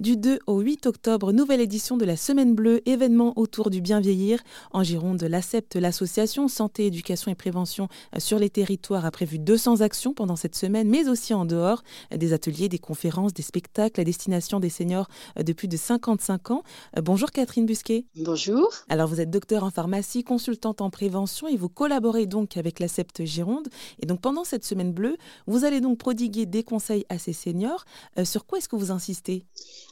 Du 2 au 8 octobre, nouvelle édition de la Semaine Bleue, événement autour du bien vieillir. En Gironde, l'ACEPT, l'association Santé, Éducation et Prévention euh, sur les territoires, a prévu 200 actions pendant cette semaine, mais aussi en dehors, euh, des ateliers, des conférences, des spectacles à destination des seniors euh, de plus de 55 ans. Bonjour Catherine Busquet. Bonjour. Alors vous êtes docteur en pharmacie, consultante en prévention et vous collaborez donc avec l'ACEPT Gironde. Et donc pendant cette Semaine Bleue, vous allez donc prodiguer des conseils à ces seniors. sur quoi est-ce que vous insistez?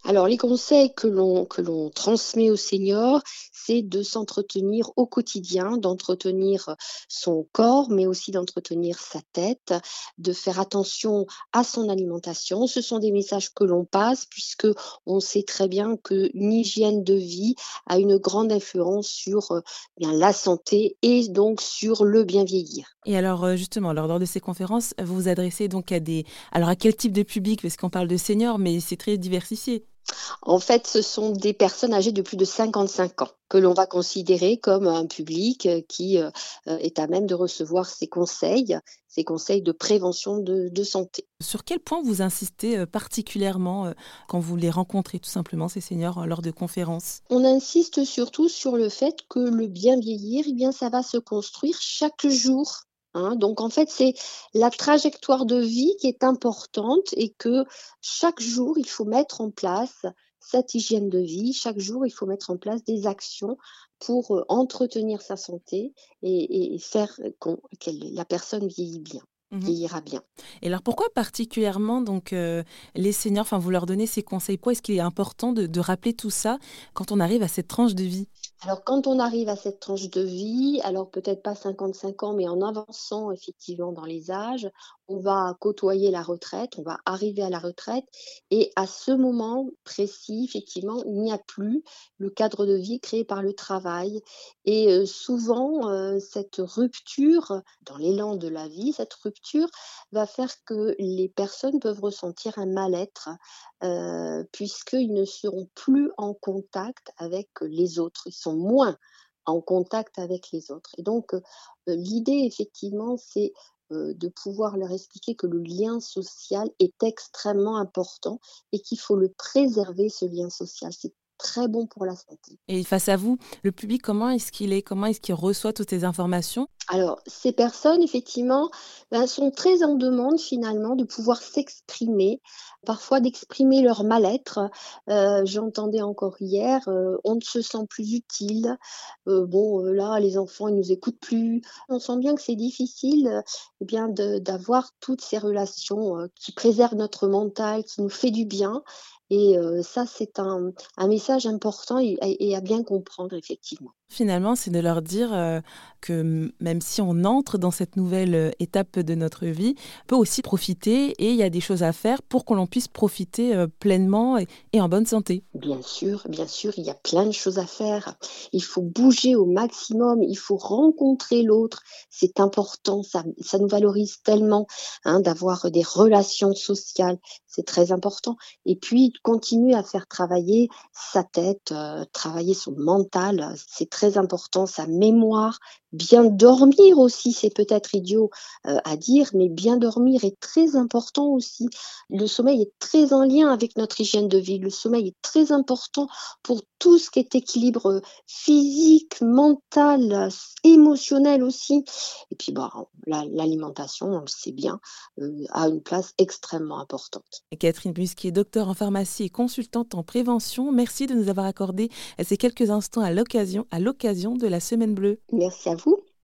Alors, les conseils que l'on, que transmet aux seniors, c'est de s'entretenir au quotidien, d'entretenir son corps, mais aussi d'entretenir sa tête, de faire attention à son alimentation. Ce sont des messages que l'on passe puisque on sait très bien qu'une hygiène de vie a une grande influence sur euh, la santé et donc sur le bien vieillir. Et alors, euh, justement, lors de ces conférences, vous vous adressez donc à des... Alors, à quel type de public? Parce qu'on parle de seniors, mais c'est très diversifié. En fait, ce sont des personnes âgées de plus de 55 ans que l'on va considérer comme un public euh, qui euh, euh, est à même de recevoir ces conseils, ces conseils de prévention de, santé. Sur quel point vous insistez particulièrement quand vous les rencontrez tout simplement, ces seniors, lors de conférences? On insiste surtout sur le fait que le bien vieillir, eh bien, ça va se construire chaque jour Hein. donc en fait, c'est la trajectoire de vie qui est importante et que chaque jour, il faut mettre en place cette hygiène de vie. Chaque jour, il faut mettre en place des actions pour euh, entretenir sa santé et, faire que la personne vieillit bien. Mmh vieillira bien. Et alors pourquoi particulièrement donc euh, les seniors, enfin vous leur donnez ces conseils? Pourquoi est-ce qu'il est important de rappeler tout ça quand on arrive à cette tranche de vie? Alors, quand on arrive à cette tranche de vie, alors peut-être pas 55 ans, mais en avançant effectivement dans les âges, on va côtoyer la retraite, on va arriver à la retraite. Et à ce moment précis, effectivement, il n'y a plus le cadre de vie créé par le travail. Et euh, souvent, euh, cette rupture, dans l'élan de la vie, cette rupture va faire que les personnes peuvent ressentir un mal-être, euh, puisqu'ils ne seront plus en contact avec les autres. Ils sont moins en contact avec les autres. Et donc, euh, l'idée, effectivement, c'est euh, de pouvoir leur expliquer que le lien social est extrêmement important et qu'il faut le préserver, ce lien social. C'est très bon pour la santé. Et face à vous, le public, comment est-ce qu'il est? Comment est-ce qu'il reçoit toutes ces informations? Alors, ces personnes, effectivement, ben, sont très en demande finalement de pouvoir s'exprimer, parfois d'exprimer leur mal-être. Euh, j'entendais encore hier, euh, on ne se sent plus utile. Euh, bon, là, les enfants, ils nous écoutent plus. On sent bien que c'est difficile, eh bien, d'avoir toutes ces relations qui préservent notre mental, qui nous fait du bien. Et ça, c'est un, message important et à bien comprendre, effectivement. Finalement, c'est de leur dire que même si on entre dans cette nouvelle euh, étape de notre vie, on peut aussi profiter et il y a des choses à faire pour qu'on puisse profiter euh, pleinement et, en bonne santé. Bien sûr, bien sûr, il y a plein de choses à faire. Il faut bouger au maximum, il faut rencontrer l'autre. C'est important, ça, ça nous valorise tellement hein, d'avoir des relations sociales. C'est très important. Et puis, continuer à faire travailler sa tête, euh, travailler son mental. C'est très important, sa mémoire, Bien dormir aussi, c'est peut-être idiot euh, à dire, mais bien dormir est très important aussi. Le sommeil est très en lien avec notre hygiène de vie. Le sommeil est très important pour tout ce qui est équilibre euh, physique, mental, émotionnel aussi. Et puis, bah, l'alimentation, on le sait bien, euh, a une place extrêmement importante. Catherine Busquier, docteur en pharmacie et consultante en prévention, merci de nous avoir accordé ces quelques instants à l'occasion, à l'occasion de la Semaine Bleue. Merci à vous.